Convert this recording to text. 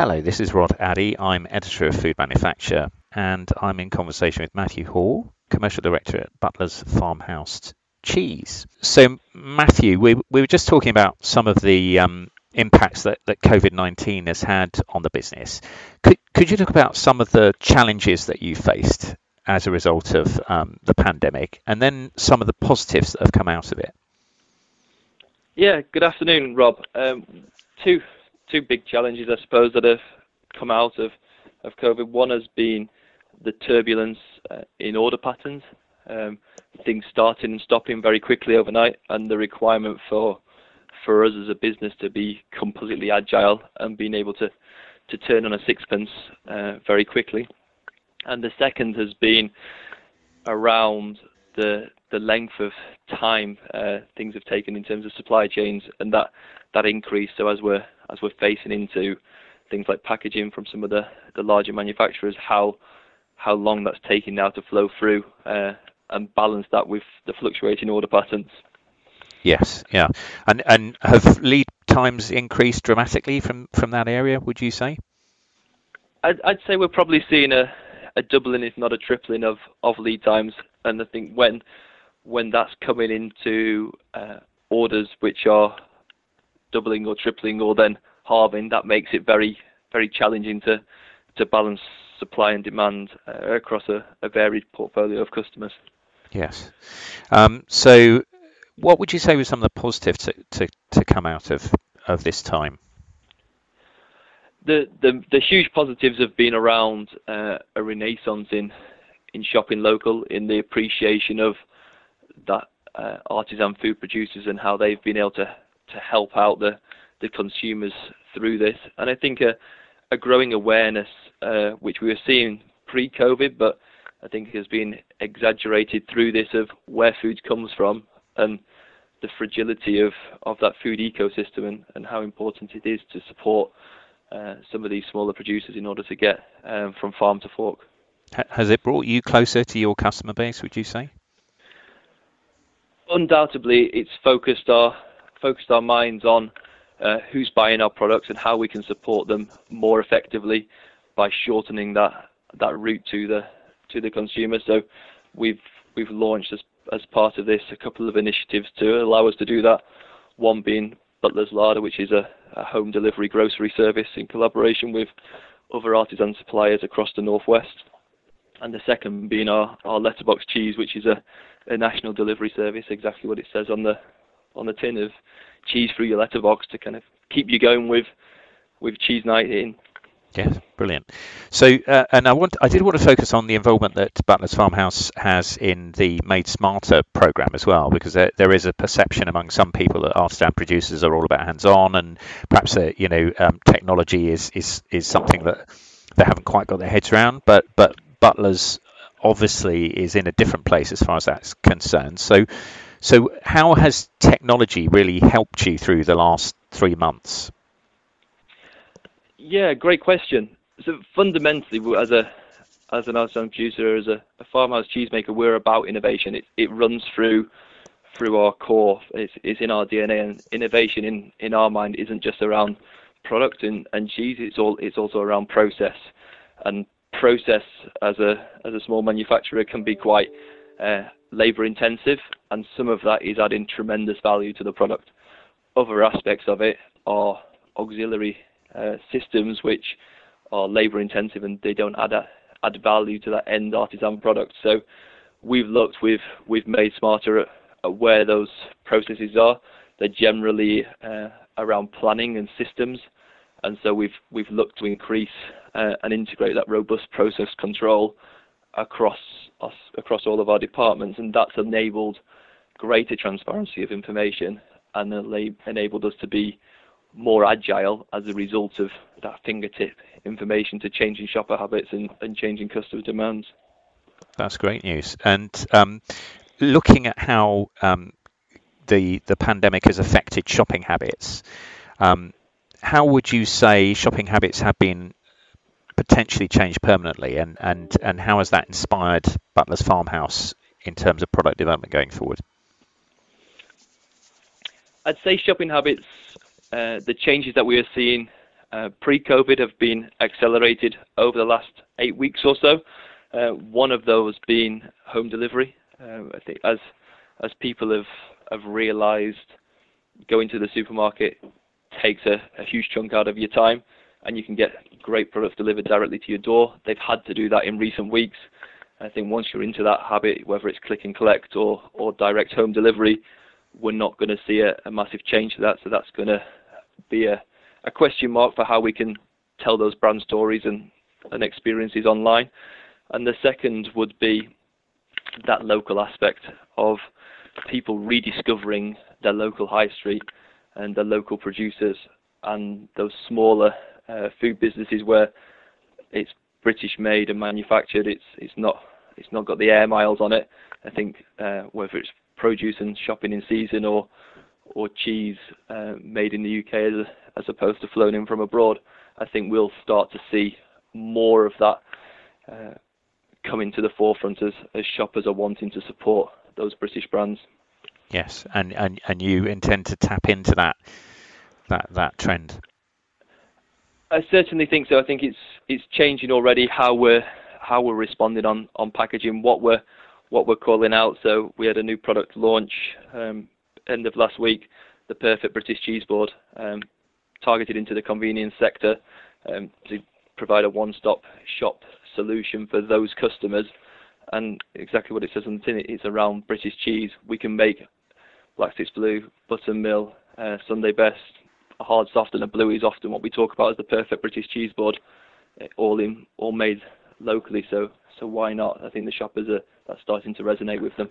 Hello, this is Rod Addy. I'm editor of Food Manufacture, and I'm in conversation with Matthew Hall, commercial director at Butler's Farmhouse Cheese. So, Matthew, we, we were just talking about some of the um, impacts that, that COVID 19 has had on the business. Could, could you talk about some of the challenges that you faced as a result of um, the pandemic and then some of the positives that have come out of it? Yeah, good afternoon, Rob. Um, two two big challenges, I suppose, that have come out of, of COVID. One has been the turbulence uh, in order patterns, um, things starting and stopping very quickly overnight, and the requirement for for us as a business to be completely agile and being able to to turn on a sixpence uh, very quickly. And the second has been around the the length of time uh, things have taken in terms of supply chains and that that increase. So as we're as we're facing into things like packaging from some of the, the larger manufacturers, how how long that's taking now to flow through uh, and balance that with the fluctuating order patterns. Yes, yeah, and and have lead times increased dramatically from from that area? Would you say? I'd, I'd say we're probably seeing a, a doubling, if not a tripling, of, of lead times. And I think when when that's coming into uh, orders which are doubling or tripling or then halving, that makes it very very challenging to to balance supply and demand uh, across a, a, varied portfolio of customers. Yes. Um, so, what would you say were some of the positives to, to, to come out of, of this time? The, the, the huge positives have been around uh, a renaissance in in shopping local, in the appreciation of that uh, artisan food producers and how they've been able to to help out the the consumers through this. And I think a, a growing awareness, uh, which we were seeing pre-COVID, but I think has been exaggerated through this of where food comes from and the fragility of, of that food ecosystem and, and how important it is to support uh, some of these smaller producers in order to get um, from farm to fork. Has it brought you closer to your customer base, would you say? Undoubtedly, it's focused our focused our minds on uh, who's buying our products and how we can support them more effectively by shortening that that route to the to the consumer. So we've we've launched as as part of this a couple of initiatives to allow us to do that. One being Butler's Larder, which is a, a home delivery grocery service in collaboration with other artisan suppliers across the northwest. And the second being our, our letterbox cheese, which is a, a national delivery service, exactly what it says on the on the tin of cheese through your letterbox to kind of keep you going with with cheese night in. Yes, brilliant. So, uh, and I want, I did want to focus on the involvement that Butler's Farmhouse has in the Made Smarter program as well, because there, there is a perception among some people that artisan producers are all about hands-on, and perhaps uh, you know um, technology is is is something that they haven't quite got their heads around. But but Butler's obviously is in a different place as far as that's concerned. So, so how has technology really helped you through the last three months? Yeah, great question. So fundamentally, as a as an artisan producer, as a, a farmhouse cheesemaker, we're about innovation. It it runs through through our core. It's, it's in our DNA, and innovation in in our mind isn't just around product and, and cheese. It's all it's also around process, and process as a as a small manufacturer can be quite uh, labor intensive, and some of that is adding tremendous value to the product. Other aspects of it are auxiliary uh, systems which are labor intensive and they don't add a, add value to that end artisan product. So we've looked, we've we've made smarter at, at where those processes are. They're generally uh, around planning and systems, and so we've we've looked to increase uh, and integrate that robust process control across us, across all of our departments, and that's enabled greater transparency of information and enabled us to be more agile as a result of that fingertip information to changing shopper habits and, and changing customer demands. That's great news. And um, looking at how um, the the pandemic has affected shopping habits, um, how would you say shopping habits have been potentially changed permanently, and, and, and how has that inspired Butler's Farmhouse in terms of product development going forward? I'd say shopping habits, uh, the changes that we are seeing uh, pre-COVID have been accelerated over the last eight weeks or so. Uh, one of those being home delivery. Uh, I think as as people have have realised going to the supermarket takes a, a huge chunk out of your time, and you can get great products delivered directly to your door. They've had to do that in recent weeks. I think once you're into that habit, whether it's click and collect or, or direct home delivery, we're not going to see a, a massive change to that. So that's going to be a, a question mark for how we can tell those brand stories and, and experiences online. And the second would be that local aspect of people rediscovering their local high street and their local producers and those smaller uh, food businesses where it's British made and manufactured. It's it's not it's not got the air miles on it. I think uh, whether it's produce and shopping in season or or cheese uh, made in the UK as, as opposed to flown in from abroad, I think we'll start to see more of that uh, coming to the forefront as, as shoppers are wanting to support those British brands. Yes, and, and, and you intend to tap into that that that trend. I certainly think so. I think it's it's changing already how we're how we're responding on, on packaging, what we're what we're calling out. So we had a new product launch um, end of last week, the Perfect British Cheese Board, um, targeted into the convenience sector um, to provide a one-stop shop solution for those customers. And exactly what it says on the tin, it's around British cheese. We can make Blacksticks Blue, Button Mill, uh, Sunday Best, a hard soft and a blue is often what we talk about as the perfect British cheese board, uh, all in all made locally. So so why not? I think the shoppers are that's starting to resonate with them.